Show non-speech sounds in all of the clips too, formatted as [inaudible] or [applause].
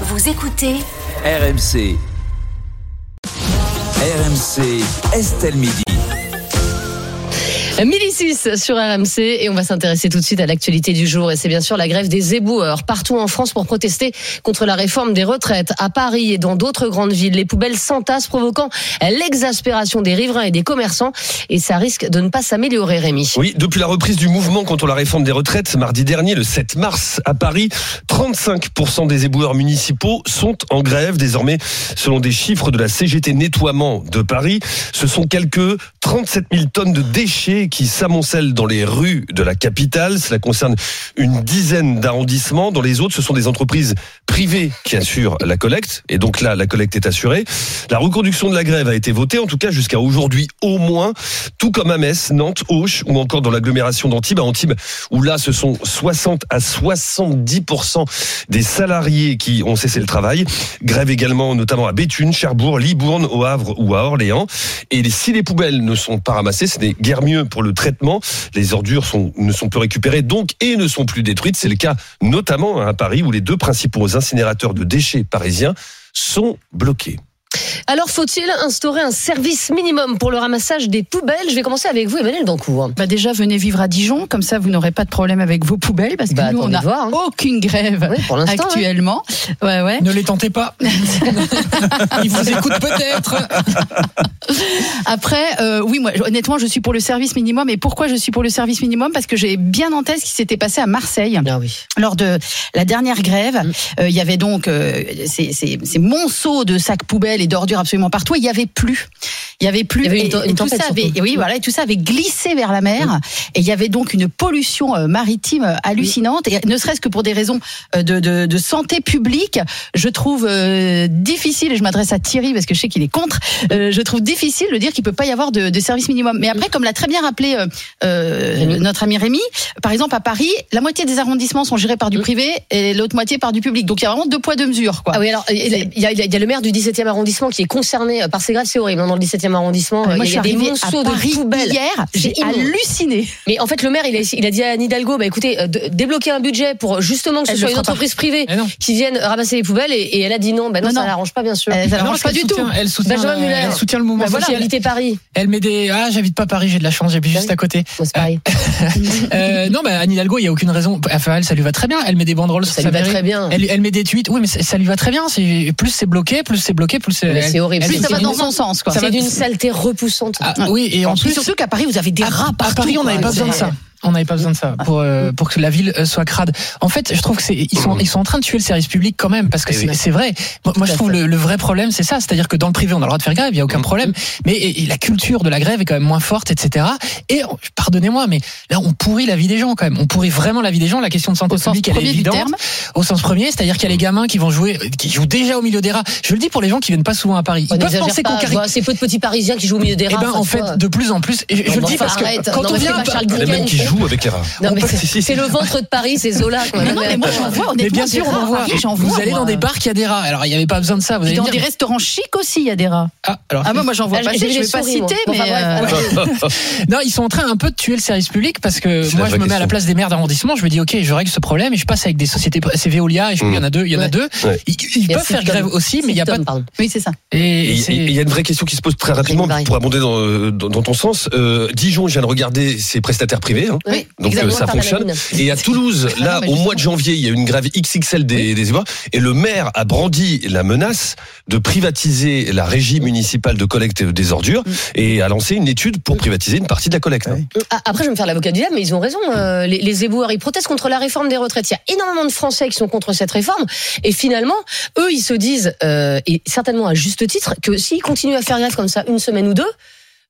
Vous écoutez RMC. RMC, Estelle Midi. Midi 6 sur RMC et on va s'intéresser tout de suite à l'actualité du jour et c'est bien sûr la grève des éboueurs partout en France pour protester contre la réforme des retraites. À Paris et dans d'autres grandes villes, les poubelles s'entassent provoquant l'exaspération des riverains et des commerçants et ça risque de ne pas s'améliorer Rémi. Oui, depuis la reprise du mouvement contre la réforme des retraites mardi dernier, le 7 mars, à Paris, 35% des éboueurs municipaux sont en grève. Désormais, selon des chiffres de la CGT Nettoiement de Paris, ce sont quelques 37 000 tonnes de déchets qui s'amoncellent dans les rues de la capitale. Cela concerne une dizaine d'arrondissements. Dans les autres, ce sont des entreprises privées qui assurent la collecte. Et donc là, la collecte est assurée. La reconduction de la grève a été votée, en tout cas jusqu'à aujourd'hui au moins, tout comme à Metz, Nantes, Auch ou encore dans l'agglomération d'Antibes. À Antibes, où là, ce sont 60 à 70% des salariés qui ont cessé le travail. Grève également notamment à Béthune, Cherbourg, Libourne, au Havre ou à Orléans. Et si les poubelles ne sont pas ramassées, ce n'est guère mieux le traitement. Les ordures ne sont plus récupérées donc et ne sont plus détruites. C'est le cas notamment à Paris où les deux principaux incinérateurs de déchets parisiens sont bloqués. Alors faut-il instaurer un service minimum pour le ramassage des poubelles? Je vais commencer avec vous Emmanuel Dancourt. Bah déjà venez vivre à Dijon, comme ça vous n'aurez pas de problème avec vos poubelles parce que Bah, nous on n'a hein. aucune grève Oui, pour l'instant, actuellement. Ouais ouais. Ne les tentez pas. [laughs] Ils vous écoutent peut-être. Après euh, oui moi honnêtement je suis pour le service minimum et pourquoi je suis pour le service minimum? Parce que j'ai bien en tête ce qui s'était passé à Marseille. Ah oui. Lors de la dernière grève, Mm. euh, il y avait donc euh, ces, ces, ces monceaux de sacs poubelles et d'ordures absolument partout. et Il y avait plus. Il y avait plus. Il y avait une et- une tout ça avait, et oui, voilà, et tout ça avait glissé vers la mer. Et il y avait donc une pollution euh, maritime euh, hallucinante. Et ne serait-ce que pour des raisons euh, de, de, de santé publique, je trouve euh, difficile. Et je m'adresse à Thierry parce que je sais qu'il est contre. euh, je trouve difficile de dire qu'il peut pas y avoir de, de service minimum. Mais après, comme l'a très bien rappelé euh, notre ami Rémi, par exemple à Paris, la moitié des arrondissements sont gérés par du privé et l'autre moitié par du public. Donc il y a vraiment deux poids deux mesures, quoi. Ah oui, alors y a, il y a le maire du 17e arrondissement qui est concerné par ces grèves, c'est horrible. hein, Dans le 17e arrondissement, Moi, il y a des monceaux de Paris poubelles. hier, j'ai C'est halluciné. Mais en fait, le maire, il a, il a dit à Anne Hidalgo, bah écoutez, euh, de- débloquer un budget pour justement que ce Elle soit une fera pas. entreprise privée qui vienne ramasser les poubelles, et, et elle a dit non, bah non, Non, ça l'arrange pas, bien sûr. Euh, ça Non, l'arrange pas elle du tout. Elle soutient, Benjamin le- Muller. elle soutient le mouvement Bah voilà, social. Paris. Elle met des. Ah, j'habite pas Paris, j'ai de la chance, j'habite juste à côté. C'est pareil. Euh, non, bah, Anne Hidalgo, il y a aucune raison. Enfin, elle, ça lui va très bien. Elle met des banderoles sur Ça lui va très bien. Elle, elle met des tweets. Oui, mais ça, lui va très bien. C'est plus c'est bloqué, plus c'est bloqué, plus c'est. Horrible. Plus ça va dans son sens, quoi. C'est d'une saleté repoussante. Ah, oui, et en plus. surtout qu'à Paris, vous avez des rats À partout. Paris, on n'avait pas besoin de ça. On n'avait pas besoin de ça pour euh, pour que la ville euh, soit crade. En fait, je trouve que c'est ils sont ils sont en train de tuer le service public quand même parce que Eh c'est oui. c'est vrai. Moi, moi, je trouve le, le vrai problème c'est ça, c'est-à-dire que dans le privé on a le droit de faire grève, il y a aucun problème, mais et- et la culture de la grève est quand même moins forte, etc. Et on- pardonnez-moi, mais là on pourrit la vie des gens quand même. On pourrit vraiment la vie des gens. La question de santé Au publique elle est évidente. terme. Au sens premier, c'est-à-dire qu'il y a les gamins qui vont jouer, qui jouent déjà au milieu des rats. Je le dis pour les gens qui viennent pas souvent à Paris. On Ils peuvent n'exagère penser pas. qu'on je caricature. vois ces peu de petits Parisiens qui jouent au milieu des Eh rats. ben, en fait, de plus en plus, et je, le dis parce que quand Non, on c'est vient, avec les rats. Non, mais Si, c'est si. le ventre de Paris, c'est Zola. Quoi. Non, mais moi j'en vois honnêtement. Mais bien des sûr, on en voit. Vous allez dans des parcs, il y a des rats. Alors, il n'y avait pas besoin de ça. Vous Et allez dans des restaurants chics aussi, il y a des rats. Ah, alors. Ah bah moi j'en vois Ah, pas. j'ai Je vu vais pas citer, mais euh. [laughs] Non, ils sont en train un peu de tuer le service public parce que moi, je me mets à la place des maires d'arrondissement. Je me dis, OK, je règle ce problème et je passe avec des sociétés. C'est Veolia et je- il y en a deux. Il y en a deux. Ils, peuvent faire grève aussi, mais il n'y a pas de. Oui c'est ça. Et il y a une vraie question qui se pose très rapidement pour abonder dans, dans, dans ton sens. Euh, Dijon, je viens de regarder ses prestataires privés. Hein. Oui, Donc euh, ça fonctionne. Et à Toulouse, [laughs] Ah là, non, au mois de janvier, il y a eu une grève XXL des, des éboueurs. Et le maire a brandi la menace de privatiser la régie municipale de collecte des ordures Mm. et a lancé une étude pour privatiser une partie de la collecte. hein. Ah, Après, je vais me faire l'avocat du diable, mais ils ont raison. euh, les, les éboueurs, ils protestent contre la réforme des retraites. Il y a énormément de Français qui sont contre cette réforme. Et finalement, eux, ils se disent, euh, et certainement à juste titre, que s'ils continuent à faire grève comme ça une semaine ou deux,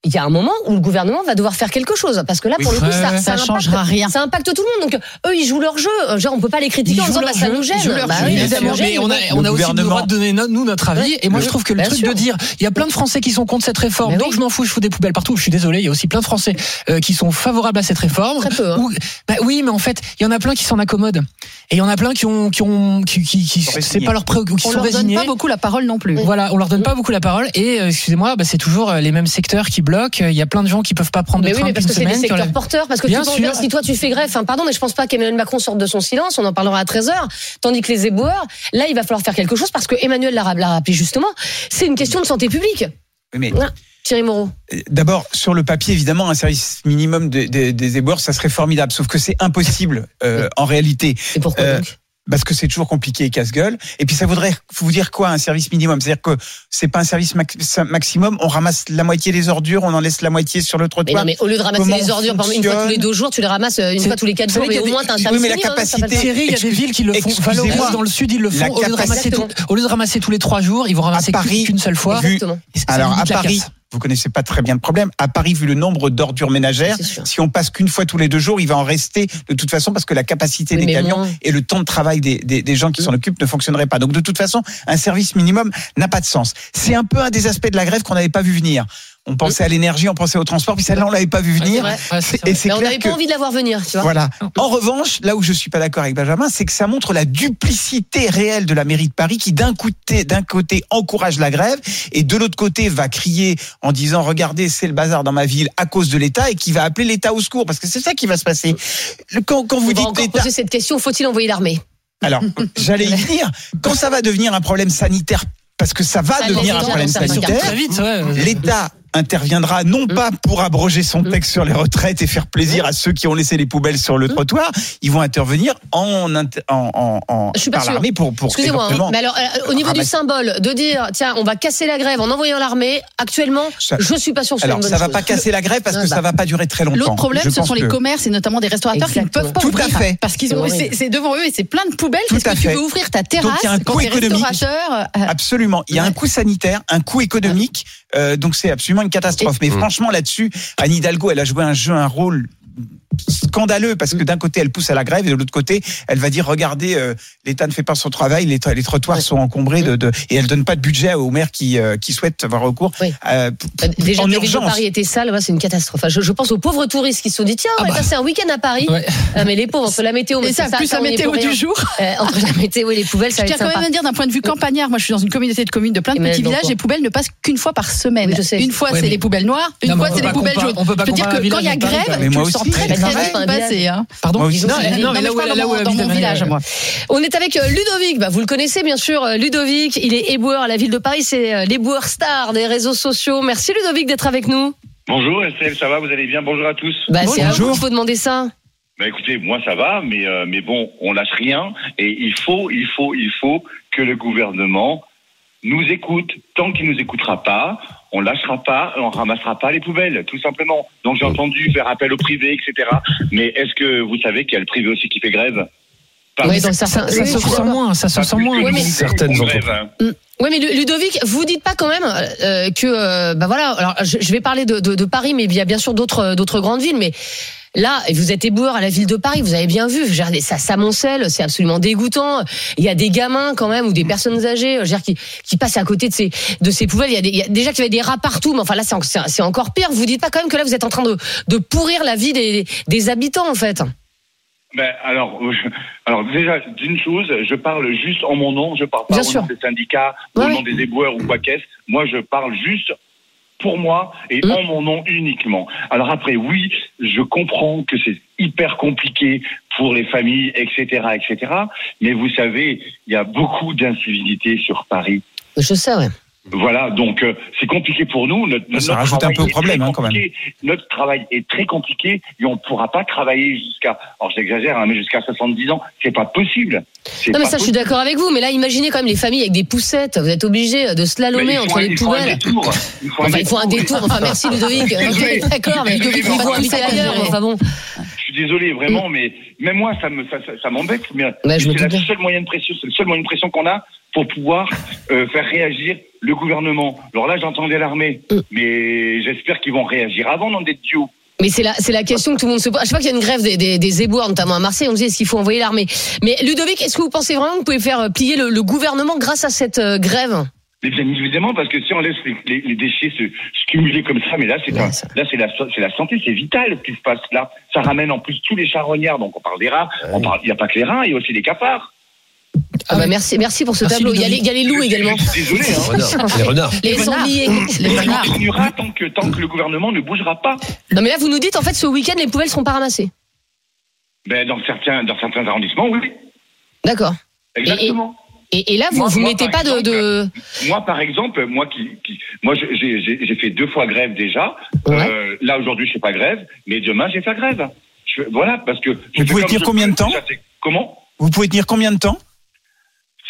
il y a un moment où le gouvernement va devoir faire quelque chose. Parce que là, pour Oui. le coup, ça. Ça impacte- changera rien. Ça impacte tout le monde. Donc, eux, ils jouent leur jeu. Euh, Genre, on peut pas les critiquer Ils en disant, bah, ça nous gêne. ils jouent leur Bah jeu, oui, Oui, ça nous évidemment, gêne. mais on a, on aussi le droit de donner no- nous notre avis. Et moi, je trouve que le truc sûr. de dire, il y a plein de Français qui sont contre cette réforme, Mais donc oui. je m'en fous, je fous des poubelles partout. Je suis désolé, il y a aussi plein de Français euh, qui sont favorables à cette réforme. Très peu, hein. Bah oui, mais en fait, il y en a plein qui s'en accommodent. Et il y en a plein qui ont, qui ont, qui, qui, qui c'est pas leur préoccupation, qui On sont leur donne pas beaucoup la parole non plus. Voilà, on leur donne pas beaucoup la parole et euh, excusez-moi, bah, c'est toujours les mêmes secteurs qui bloquent bloc. Il y a plein de gens qui peuvent pas prendre de Mais oui, train mais parce que depuis c'est une des secteurs porteurs. Parce que Bien tu penses sûr. bien, si toi tu fais grève, enfin pardon, mais je pense pas qu'Emmanuel Macron sorte de son silence. On en parlera à 13 h Tandis que les éboueurs, là, il va falloir faire quelque chose parce que Emmanuel l'a l'a rappelé justement. C'est une question de santé publique. Oui, mais Ah, Thierry Moreau. euh, d'abord, sur le papier, évidemment, un service minimum de- de- des éboueurs, ça serait formidable. Sauf que c'est impossible euh, en réalité. Et pourquoi Euh, donc? Parce que c'est toujours compliqué et casse-gueule. Et puis ça voudrait vous dire quoi un service minimum? C'est-à-dire que c'est pas un service max- maximum. On ramasse la moitié des ordures, on en laisse la moitié sur le mais trottoir. non, mais au lieu de ramasser comment les ordures par exemple, une fois tous les deux jours, tu les ramasses euh, une fois tous les quatre jours, mais au moins t'as un oui, service mais la minimum, capacité-. Thierry, il y a des villes qui le font. Valoris dans le sud, ils le font. Au lieu, de ramasser tout- au lieu de ramasser tous les trois jours, ils vont ramasser qu'une seule fois. vu- Alors à Paris, casse. Vous connaissez pas très bien le problème. À Paris, vu le nombre d'ordures ménagères, si on passe qu'une fois tous les deux jours, il va en rester de toute façon parce que la capacité Oui, des camions et le temps de travail des, des, des gens qui s'en occupent ne fonctionnerait pas. Donc de toute façon, un service minimum n'a pas de sens. C'est un peu un des aspects de la grève qu'on n'avait pas vu venir. On pensait à l'énergie, on pensait au transport, puis celle-là on l'avait pas vu venir. Ouais. Et c'est on n'avait que pas envie de la voir venir, tu vois. voilà. [laughs] En revanche, là où je suis pas d'accord avec Benjamin, c'est que ça montre la duplicité réelle de la mairie de Paris qui d'un côté, d'un côté encourage la grève et de l'autre côté va crier en disant regardez c'est le bazar dans ma ville à cause de l'État et qui va appeler l'État au secours parce que c'est ça qui va se passer. Quand, quand On vous va dites l'État, poser cette question, faut-il envoyer l'armée? Alors [laughs] j'allais y venir. Quand ça va devenir un problème sanitaire parce que ça va Ça devenir un problème sanitaire. L'État interviendra non Mm. pas pour abroger son texte sur les retraites et faire plaisir à ceux qui ont laissé les poubelles sur le trottoir, ils vont intervenir en, en, en, en Je suis pas par l'armée pour pour Excusez-moi, hein, mais alors euh, au niveau du ramasser- symbole, de dire tiens, on va casser la grève en envoyant l'armée, actuellement, Ça- je suis pas sûr que ce soit Alors une bonne ça va chose. pas casser la grève parce Ah, que bah. ça va pas durer très longtemps. L'autre problème, Je ce sont les commerces et notamment des restaurateurs qui ne peuvent pas Tout à fait. parce qu'ils C'est ont c'est c'est devant eux et c'est plein de poubelles. Tout Est-ce à que tu peux ouvrir ta terrasse il y a un coût économique. restaurateur euh, Absolument. Il y a un coût sanitaire, un coût économique, euh, donc c'est absolument une catastrophe. Mais Mm. franchement, là-dessus, Anne Hidalgo, elle a joué un jeu, un rôle scandaleux parce que d'un côté elle pousse à la grève et de l'autre côté elle va dire regardez euh, l'État ne fait pas son travail les, les trottoirs Ouais. sont encombrés de, de et elle donne pas de budget aux maires qui euh, qui souhaitent avoir recours Oui. euh, Euh, Déjà, en urgence. Paris était sale, ouais, c'est une catastrophe. Enfin, Je, je pense aux pauvres touristes qui se sont dit tiens, on Ah va bah. passer un week-end à Paris. Ouais. Ah, mais les pauvres, entre la météo, mais ça, c'est plus la météo du jour. [laughs] Euh, entre la météo et les poubelles, ça Je tiens quand sympa. même à dire d'un point de vue campagnard, moi je suis dans une communauté de communes de plein de Et petits villages, les poubelles ne passent qu'une fois par semaine. Oui, je sais. Une fois c'est les poubelles noires, une fois c'est les poubelles jaunes. on peut pas Je veux dire que quand il y a grève, tu sens très quand vite même. passer. hein. Pardon Moi aussi. Non, Non, non, mais là où je là parle où dans elle dans habite, mon Emmanuel. village, moi. On est avec euh, Ludovic. Bah, vous le connaissez bien sûr, euh, Ludovic. Il est éboueur à la ville de Paris. C'est euh, l'éboueur star des réseaux sociaux. Merci Ludovic d'être avec nous. Bonjour Estelle, ça va, vous allez bien? Bonjour à tous. Bah, c'est à vous Bonjour. qu'il faut demander ça. Bah écoutez, moi ça va, mais euh, mais bon, on lâche rien et il faut, il faut, il faut que le gouvernement nous écoute. Tant qu'il nous écoutera pas, on lâchera pas, on ramassera pas les poubelles, tout simplement. Donc j'ai entendu faire appel au privé, etc. Mais est-ce que vous savez qu'il y a le privé aussi qui fait grève? Ça, se ressent moins, ça se ressent moins. Ouais, mais- Certaines entreprises. Oui, mais Lu- Ludovic, vous dites pas quand même euh, que, euh, bah voilà, alors je, je vais parler de, de, de Paris, mais il y a bien sûr d'autres d'autres grandes villes, mais là, vous êtes éboueur à la ville de Paris, vous avez bien vu, je veux dire, ça s'amoncelle, c'est absolument dégoûtant. Il y a des gamins quand même ou des personnes âgées, je veux dire, qui, qui passent à côté de ces de ces poubelles. Il y a, des, il y a déjà qu'il y avait des rats partout, mais enfin là, c'est en- c'est c'est encore pire. Vous dites pas quand même que là, vous êtes en train de, de pourrir la vie des, des habitants, en fait. Ben, alors, euh, alors déjà, d'une chose, je parle juste en mon nom, je parle pas Bien au sûr. nom des syndicats, Ouais, au nom des éboueurs ou quoi qu'est-ce. Moi, je parle juste pour moi et Mm. en mon nom uniquement. Alors après, oui, je comprends que c'est hyper compliqué pour les familles, etc., etc. Mais vous savez, il y a beaucoup d'incivilité sur Paris. Je sais, ouais. Voilà, donc euh, c'est compliqué pour nous. Notre, Ça notre rajoute un travail peu au problème, hein, quand même. Notre travail est très compliqué et on ne pourra pas travailler jusqu'à, alors j'exagère, hein, mais jusqu'à 70 ans. C'est pas possible. Non, mais ça, je suis possible. d'accord avec vous. Mais là, imaginez quand même les familles avec des poussettes. Vous êtes obligés de Mais slalomer il faut entre un- les il faut un poubelles. détour. Il faut un Enfin, il faut un détour. Enfin, merci Ludovic. [laughs] Ok, D'accord, mais Ludovic, faut habiter ailleurs. Enfin bon. Je suis désolé, vraiment, mais même moi, ça me, ça, ça, ça m'embête. Mais me c'est bien. seule moyen de pression, c'est le seul moyen de pression qu'on a pour pouvoir euh, faire réagir le gouvernement. Alors là, j'entendais l'armée, Mm. mais j'espère qu'ils vont réagir avant d'en d'être duo. Mais c'est la, c'est la question que tout le monde se pose. Je sais pas qu'il y a une grève des, des, des éboueurs, notamment à Marseille. On se dit, est-ce qu'il faut envoyer l'armée? Mais Ludovic, est-ce que vous pensez vraiment que vous pouvez faire euh, plier le, le gouvernement grâce à cette euh, grève? Mais bien évidemment, parce que si on laisse les, les- les déchets se, se cumuler comme ça, mais là, c'est là, c'est la, c'est la santé, c'est vital ce qui se passe là. Ça ramène en plus tous les charognards. Donc on parle des rats, on parle, il n'y a pas que les rats, il y a aussi les cafards. Ah bah merci, merci pour ce Merci, tableau. Il y, a les, Ludovic. il y a les loups également. Désolé. Hein. Les renards. [laughs] Les sangliers. Les Ça renards. continuera tant que, tant que le gouvernement ne bougera pas. Non mais là vous nous dites en fait ce week-end les poubelles seront pas ramassées. Ben, dans, certains, dans certains arrondissements, oui. D'accord. Exactement. Et, et là vous Moi- vous moi, mettez pas de, de... Moi, par exemple, moi qui, qui moi, j'ai j'ai- j'ai fait deux fois grève déjà. Ouais. Euh, là aujourd'hui, je fais pas grève, mais demain, je vais faire grève. Je, voilà, parce que. je fais pouvez tenir combien de temps Comment Vous pouvez tenir combien de temps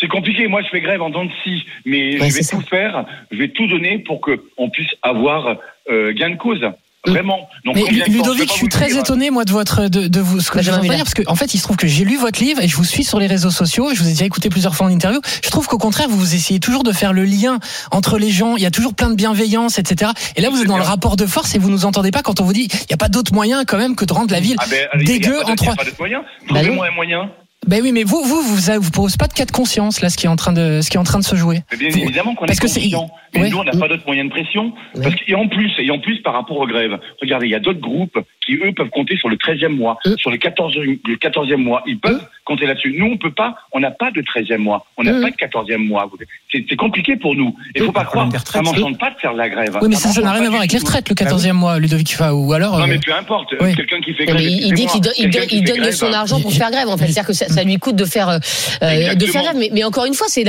C'est compliqué. Moi, je fais grève en dents de scie, mais Ouais, je vais tout faire. Je vais tout donner pour que on puisse avoir euh, gain de cause. Vraiment. Donc, Mais de Ludovic, je suis très dire. étonné moi de votre de, de vous ce que je entends Miller. dire parce que en fait il se trouve que j'ai lu votre livre et je vous suis sur les réseaux sociaux et je vous ai déjà écouté plusieurs fois en interview. Je trouve qu'au contraire vous vous essayez toujours de faire le lien entre les gens. Il y a toujours plein de bienveillance, etc. Et là vous êtes dans le rapport de force et vous nous entendez pas quand on vous dit il y a pas d'autre moyen quand même que de rendre la ville Ah ben, allez, il y a dégueu pas de- en il y a trois. pas d'autre moyen. Bah Trouvez-moi un moyen. Ben oui, mais vous, vous, vous, vous, vous posez pas de cas de conscience là, ce qui est en train de, ce qui est en train de se jouer. Mais bien Vous- évidemment qu'on est que conscient. Mais Ouais. nous, on n'a pas d'autres moyens de pression. Parce que, et en plus, et en plus, par rapport aux grèves, regardez, il y a d'autres groupes qui, eux, peuvent compter sur le 13e mois, Mm. sur le 14e, le 14e mois. Ils peuvent compter là-dessus. Nous, on peut pas, on n'a pas de 13e mois. On n'a Mm. pas de 14e mois. C'est compliqué pour nous. Il faut pas croire, ça m'enchante pas de faire de la grève. Oui, mais ça, ça n'a rien à voir avec les retraites, le 14e mois, Ludovic Fa, ou alors. Non, euh, mais peu importe. oui. Quelqu'un qui fait grève. mais il dit qu'il donne, de son grève, argent pour faire grève en fait. C'est-à-dire que ça, lui coûte de faire euh, euh, de faire grève. Mais, encore une fois, c'est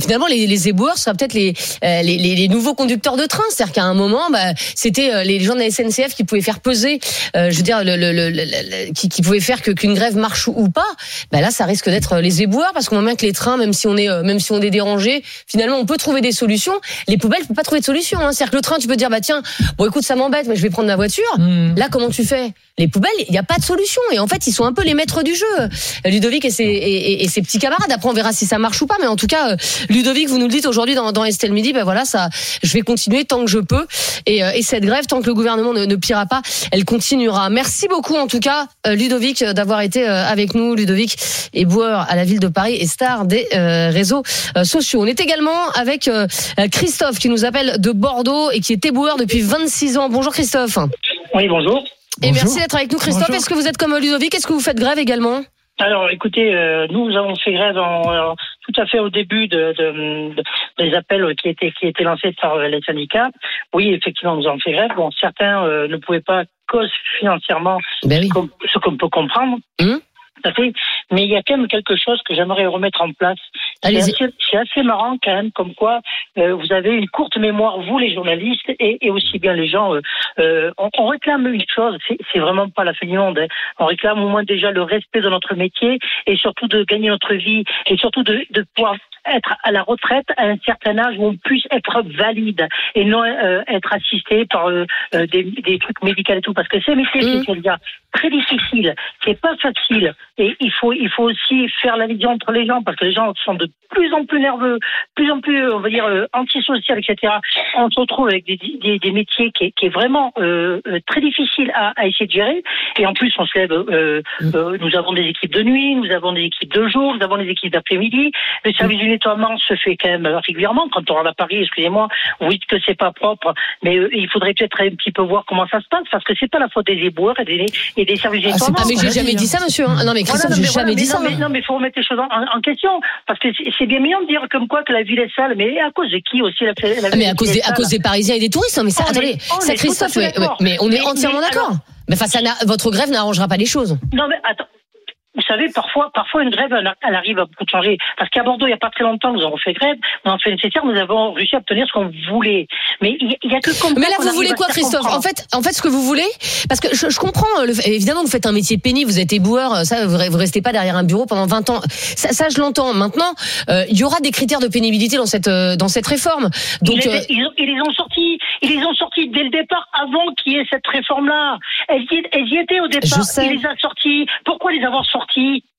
finalement les, éboueurs seraient peut-être les, euh, les, les, nouveaux conducteurs de train. C'est-à-dire qu'à un moment, bah, c'était euh, les gens de la SNCF qui pouvaient faire peser, euh, je veux dire, le, le, le, le- le- qui, qui pouvaient faire que qu'une grève marche ou, pas. Bah là, ça risque d'être euh, les éboueurs parce qu'on voit bien que les trains, même si on est même si on est dérangé, finalement, on peut trouver des solutions. Les poubelles, on peut pas trouver de solution. Hein. C'est-à-dire que le train, tu peux dire bah tiens, bon écoute, ça m'embête, mais je vais prendre ma voiture. hmm. Là, comment tu fais? Les poubelles, il n'y a pas de solution. Et en fait, ils sont un peu les maîtres du jeu. Ludovic et ses, et, ses petits camarades. Après, on verra si ça marche ou pas. Mais en tout cas, euh, Ludovic, vous nous le dites aujourd'hui dans, dans Estelle Midi, ben voilà, ça, je vais continuer tant que je peux. Et, euh, et cette grève, tant que le gouvernement ne, ne pliera pas, elle continuera. Merci beaucoup, en tout cas, euh, Ludovic, d'avoir été avec nous. Ludovic est boueur à la ville de Paris et star des euh, réseaux sociaux. On est également avec euh, Christophe qui nous appelle de Bordeaux et qui est éboueur depuis 26 ans. Bonjour Christophe. Oui, bonjour. Et Bonjour. merci d'être avec nous, Christophe. Est-ce que vous êtes comme Ludovic? Est-ce que vous faites grève également? Alors, écoutez, euh, nous avons fait grève en, en- tout à fait au début de, de- de- des appels qui étaient qui étaient lancés par euh, les syndicats. Oui, effectivement, nous avons fait grève. Bon, certains euh, ne pouvaient pas cause financièrement, Ben oui. ce qu'on peut comprendre. Hum? Tout à fait. Mais il y a quand même quelque chose que j'aimerais remettre en place. C'est Allez-y. assez, c'est assez marrant quand même, comme quoi euh, vous avez une courte mémoire, vous les journalistes, et, et aussi bien les gens. euh, euh, on, on réclame une chose, c'est, vraiment pas la fin du monde. hein. On réclame au moins déjà le respect de notre métier et surtout de gagner notre vie et surtout de, de pouvoir être à la retraite à un certain âge où on puisse être valide et non euh, être assisté par euh, euh, des, des trucs médicaux et tout parce que c'est un métier Très difficile, qui est pas facile et il faut il faut aussi faire la liaison entre les gens parce que les gens sont de plus en plus nerveux, plus en plus on va dire euh, antisocial etc. On se retrouve avec des, des, des métiers qui qui est vraiment euh, euh, très difficile à, à essayer de gérer et en plus on se lève euh, euh, nous avons des équipes de nuit, nous avons des équipes de jour, nous avons des équipes d'après-midi. Le service du nettoiement se fait quand même régulièrement. Quand on rentre à Paris, excusez-moi, vous dites que c'est pas propre, mais euh, il faudrait peut-être un petit peu voir comment ça se passe, parce que c'est pas la faute des éboueurs et des, et des services Ah. Ah, mais j'ai jamais dit, ça, monsieur. hein. Non, mais Christophe, Voilà, j'ai voilà, jamais mais dit ça. non, mais, hein. non, mais il faut remettre les choses en, en question, parce que c'est- bien mignon de dire comme quoi que la ville est sale, mais à cause de qui aussi la, la Ah, mais à cause est des, à cause des Parisiens et des touristes. hein, Mais ça, On est- attendez, on ça, est Christophe, mais, on est Mais- entièrement d'accord. Mais enfin, ça votre grève n'arrangera pas les choses. Non, mais attends. Vous savez, parfois, parfois une grève, elle, arrive à beaucoup changer. Parce qu'à Bordeaux, il n'y a pas très longtemps, nous avons fait grève, nous avons fait nécessaire, nous avons réussi à obtenir ce qu'on voulait. Mais il n'y a que comme Mais là, vous voulez quoi, Christophe En fait, en fait, ce que vous voulez, parce que je, je comprends, le, évidemment, vous faites un métier pénible, vous êtes éboueur, euh, ça, vous, vous restez pas derrière un bureau pendant 20 ans. Ça, ça je l'entends. Maintenant, euh, il y aura des critères de pénibilité dans cette, euh, dans cette réforme. Donc, ils, euh, les- ils, ont- ils les ont sortis, ils les ont sortis dès le départ, avant qu'il y ait cette réforme-là. Elles, y- elles y étaient au départ. Je sais. Il les a sortis. Pourquoi les avoir sortis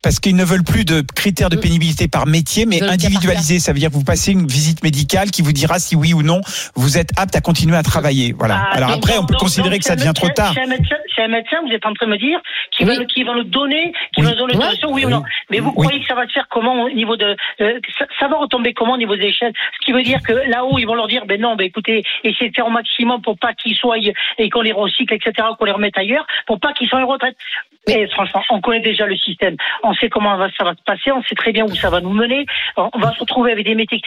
Parce qu'ils ne veulent plus de critères de pénibilité par métier, mais Ils veulent le cas par individualisé. Ça veut dire que vous passez une visite médicale qui vous dira si oui ou non vous êtes apte à continuer à travailler. Voilà. Ah, Alors donc- après, on peut donc- considérer donc que ça devient trop tard. C'est un médecin, c'est un médecin, vous êtes en train de me dire, qui, Oui. va, qui va nous donner, qui Oui. va nous donner solution, oui ou non. Mais vous Oui. croyez que ça va se faire comment au niveau de, euh, ça, ça va retomber comment au niveau des échelles Ce qui veut dire que là-haut, ils vont leur dire, ben non, ben écoutez, essayez de faire au maximum pour pas qu'ils soient et qu'on les recycle, etc., qu'on les remette ailleurs, pour pas qu'ils soient en retraite. Et franchement, on connaît déjà le système. On sait comment ça va se passer, on sait très bien où ça va nous mener. On va se retrouver avec des métiers.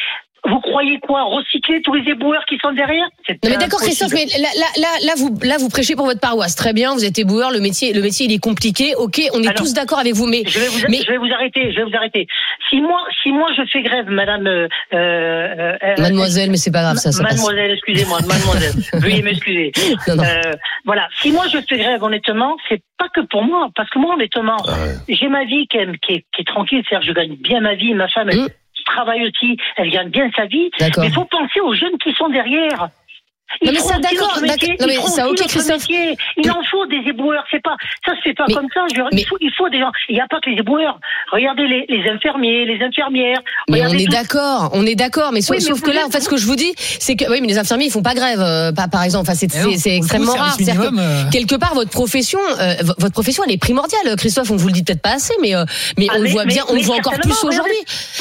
Vous croyez quoi Recycler tous les éboueurs qui sont derrière? Non mais d'accord. Christophe, mais là, là, là, là, vous, là vous prêchez pour votre paroisse, très bien, vous êtes éboueur, le métier, le métier il est compliqué, ok, on est Alors, tous d'accord avec vous, mais Je vais, vous, mais je vais vous arrêter, je vais vous arrêter. Si moi, si moi je fais grève, madame, euh, euh, euh, mademoiselle, mais c'est pas grave, ça, ça. Mademoiselle, excusez-moi, mademoiselle, [laughs] veuillez m'excuser. Euh, voilà, si moi je fais grève, honnêtement, c'est pas que pour moi, parce que moi, honnêtement, Ah ouais. j'ai ma vie qui est, qui est, qui est tranquille, c'est-à-dire je gagne bien ma vie, ma femme, elle Mm. Travaille aussi, elle gagne bien sa vie, mais il faut penser aux jeunes qui sont derrière. Ils Non, mais ça, d'accord, d'accord. métier, Non, mais ils feront ça, ok, Christophe. métier. Il en faut des éboueurs, c'est pas, ça se fait pas Mais- comme ça. Je- mais- il, faut, il faut des gens. Il n'y a pas que les éboueurs. Regardez les, les infirmiers, les infirmières. Mais on est d'accord, on est d'accord, mais sauf, Oui, mais sauf vous que là, en fait, ce que je vous dis, c'est que oui, mais les infirmiers, ils font pas grève, euh, pas par exemple. Enfin, c'est c'est- c'est coup, extrêmement rare. C'est-à-dire que minimum, euh, quelque part, votre profession, euh, vo- votre profession, elle est primordiale. Christophe, on vous le dit peut-être pas assez, mais euh, mais Ah, on le voit mais- bien, on le voit encore plus aujourd'hui.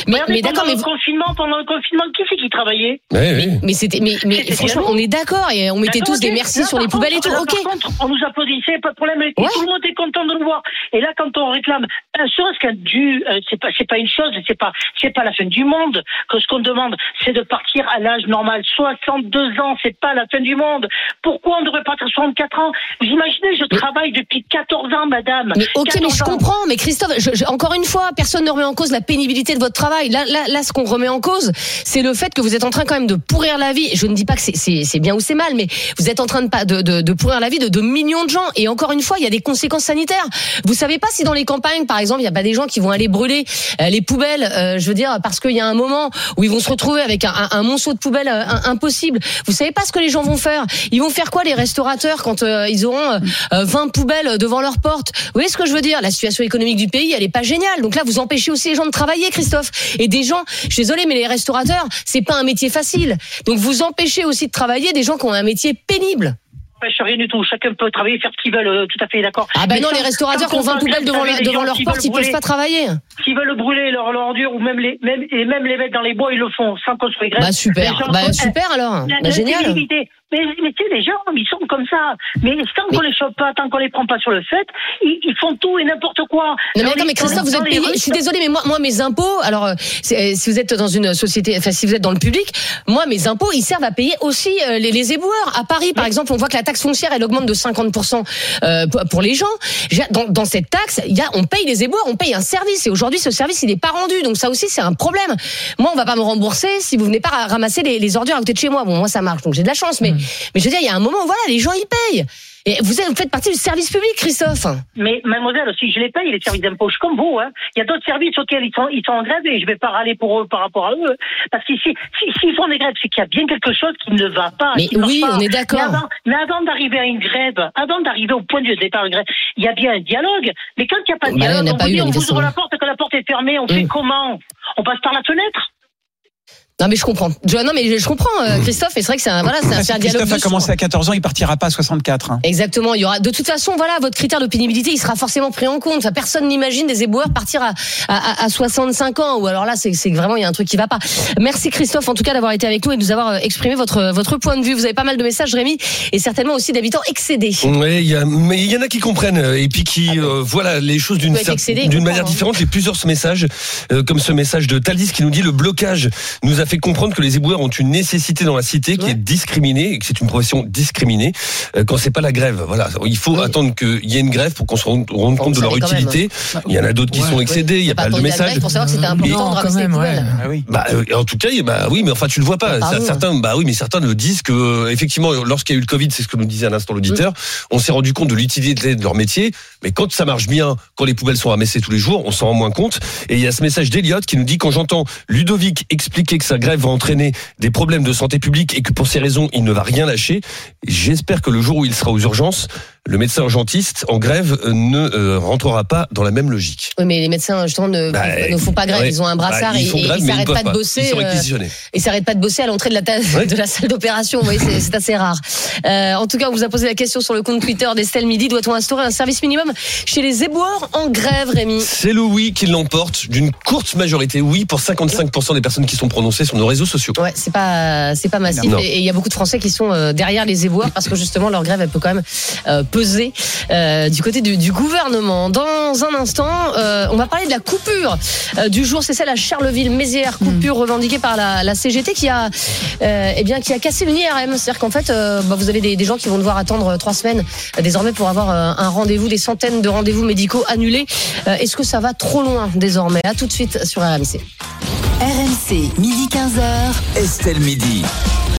Mais d'accord, pendant mais confinement, pendant le confinement, qui c'est qui travaillait? Mais c'était mais franchement, on est d'accord et on mettait D'accord, tous des merci Là, sur les poubelles et tout. là, Ok. Par contre, on nous applaudissait, pas de problème. Et Ouais. tout le monde est content de nous voir. Et là, quand on réclame, un serait-ce qu'un dû, euh, c'est pas, c'est pas une chose, c'est pas, c'est pas la fin du monde. Que ce qu'on demande, c'est de partir à l'âge normal. 62 ans, c'est pas la fin du monde. Pourquoi on devrait partir à 64 ans? Vous imaginez, je travaille depuis 14 ans, madame. Mais ok, mais 14 je ans. comprends. Mais Christophe, je- je- encore une fois, personne ne remet en cause la pénibilité de votre travail. Là, là, là, ce qu'on remet en cause, c'est le fait que vous êtes en train quand même de pourrir la vie. Je ne dis pas que c'est- c'est c'est bien ou c'est mal, mais vous êtes en train de, de, pourrir la vie de, millions de gens. Et encore une fois, il y a des conséquences sanitaires. Vous savez pas si dans les campagnes, par exemple, il y a pas des gens qui vont aller brûler euh, les poubelles, euh, je veux dire, parce qu'il y a un moment où ils vont se retrouver avec un, monceau de poubelles euh, impossible. Vous savez pas ce que les gens vont faire. Ils vont faire quoi les restaurateurs quand ils auront euh, euh, 20 poubelles devant leur porte Vous voyez ce que je veux dire? La situation économique du pays, elle est pas géniale. Donc là, vous empêchez aussi les gens de travailler, Christophe. Et des gens, je suis désolée, mais les restaurateurs, c'est pas un métier facile. Donc vous empêchez aussi de travailler des gens qui ont un métier pénible. rien du tout. Chacun peut travailler, faire ce qu'ils veulent, euh, tout à fait d'accord. Ah ben non, les restaurateurs qui ont 20 on poubelles devant, devant leur porte, ils peuvent brûler- pas travailler. S'ils veulent brûler leur, leur ordure ou même les, même, et même les mettre dans les bois, ils le font sans qu'on soit grève. Bah super, gens bah super alors, La- bah la génial. Mais, mais tu sais, les gens, ils sont comme ça. Mais tant qu'on les chope pas, tant qu'on les prend pas sur le fait, ils, ils font tout et n'importe quoi. Non mais attends, mais Christophe, vous êtes payé. Je suis désolée, mais moi, moi, mes impôts. Alors, euh, c'est- si vous êtes dans une société, enfin, si vous êtes dans le public, moi, mes impôts, ils servent à payer aussi euh, les, les éboueurs. À Paris, par exemple, on voit que la taxe foncière, elle augmente de 50% euh, pour- les gens. Dans, dans cette taxe, y a, on paye les éboueurs, on paye un service. Et aujourd'hui, ce service, il n'est pas rendu. Donc ça aussi, c'est un problème. Moi, on va pas me rembourser si vous venez pas ra- ramasser les, les ordures à côté de chez moi. Bon, moi, ça marche, donc j'ai de la chance. Mais, mais je veux dire, il y a un moment, voilà, les gens, ils payent. Et vous, faites partie du service public, Christophe. Mais mademoiselle, si je les paye, les services d'impôt, je suis comme vous. Hein. Il y a d'autres services auxquels ils sont, ils sont en grève et je vais pas râler pour eux par rapport à eux. Parce que si, si, s'ils font des grèves, c'est qu'il y a bien quelque chose qui ne va pas. Mais oui, pas. on est d'accord. Mais avant, d'arriver à une grève, avant d'arriver au point de départ de grève, il y a bien un dialogue. Mais quand il n'y a pas de Bah, dialogue, on pas dit, on vous ouvre la porte, quand la porte est fermée, on fait Mm. comment? On passe par la fenêtre? Non mais je comprends. Je, non mais je, je comprends euh, Christophe. Et c'est vrai que c'est un voilà, c'est un, Si c'est un dialogue. Christophe a commencé à 14 ans, il partira pas à 64. hein. Exactement. Il y aura de toute façon voilà votre critère de pénibilité, il sera forcément pris en compte. Enfin, personne n'imagine des éboueurs partir à, à, à 65 ans. Ou alors là c'est vraiment il y a un truc qui va pas. Merci Christophe en tout cas d'avoir été avec nous et de nous avoir euh, exprimé votre votre point de vue. Vous avez pas mal de messages Rémi et certainement aussi d'habitants excédés. Ouais, il y a, mais il y en a qui comprennent euh, et puis qui euh, voilà les choses d'une d'une manière hein. différente. J'ai plusieurs messages, euh, comme ce message de Taldis qui nous dit le blocage nous a fait comprendre que les éboueurs ont une nécessité dans la cité qui Ouais. est discriminée et que c'est une profession discriminée euh, quand c'est pas la grève. Voilà, il faut Oui. attendre qu'il y ait une grève pour qu'on se rende, compte de leur même, utilité. Il y en a d'autres qui Ouais, sont excédés. Il y a Pas pas mal de messages. pour savoir que c'était important Non, de quand même, ouais. Ah oui. Bah, euh, en tout cas, bah oui, mais enfin, tu le vois pas. Pardon. certains, bah oui, mais certains le disent que, euh, effectivement, lorsqu'il y a eu le Covid, c'est ce que nous disait à l'instant l'auditeur, on s'est rendu compte de l'utilité de leur métier. Mais quand ça marche bien, quand les poubelles sont ramassées tous les jours, on s'en rend moins compte. Et il y a ce message d'Eliott qui nous dit quand j'entends Ludovic expliquer que sa grève va entraîner des problèmes de santé publique et que pour ces raisons, il ne va rien lâcher, j'espère que le jour où il sera aux urgences, le médecin urgentiste en grève euh, ne euh, rentrera pas dans la même logique. Oui, mais les médecins justement ne, Bah, ne font pas grève. ouais. Ils ont un brassard Bah, et, ils font et grève, ils mais s'arrêtent peuvent pas de bosser. Ils sont euh. Ils s'arrêtent pas de bosser à l'entrée de la, Ouais. de la salle d'opération. Vous voyez, c'est assez rare. Euh, en tout cas, on vous a posé la question sur le compte Twitter d'Estelle Midi. Doit-on instaurer un service minimum chez les éboueurs en grève, Rémi? C'est le oui qui l'emporte d'une courte majorité. Oui pour 55% des personnes qui sont prononcées sur nos réseaux sociaux. Ouais, c'est pas c'est pas massif Non. et et il y a beaucoup de Français qui sont euh, derrière les éboueurs parce que justement leur grève elle peut quand même euh, peser euh, du côté du, du gouvernement. Dans un instant, euh, on va parler de la coupure euh, du jour. C'est celle à Charleville-Mézières, coupure revendiquée par la, la CGT qui a, euh, eh bien, qui a cassé une IRM. C'est-à-dire qu'en fait, euh, bah, vous avez des, des gens qui vont devoir attendre trois semaines euh, désormais pour avoir euh, un rendez-vous, des centaines de rendez-vous médicaux annulés. Euh, Est-ce que ça va trop loin désormais? À tout de suite sur RMC. RMC, midi 15h. Estelle Midi.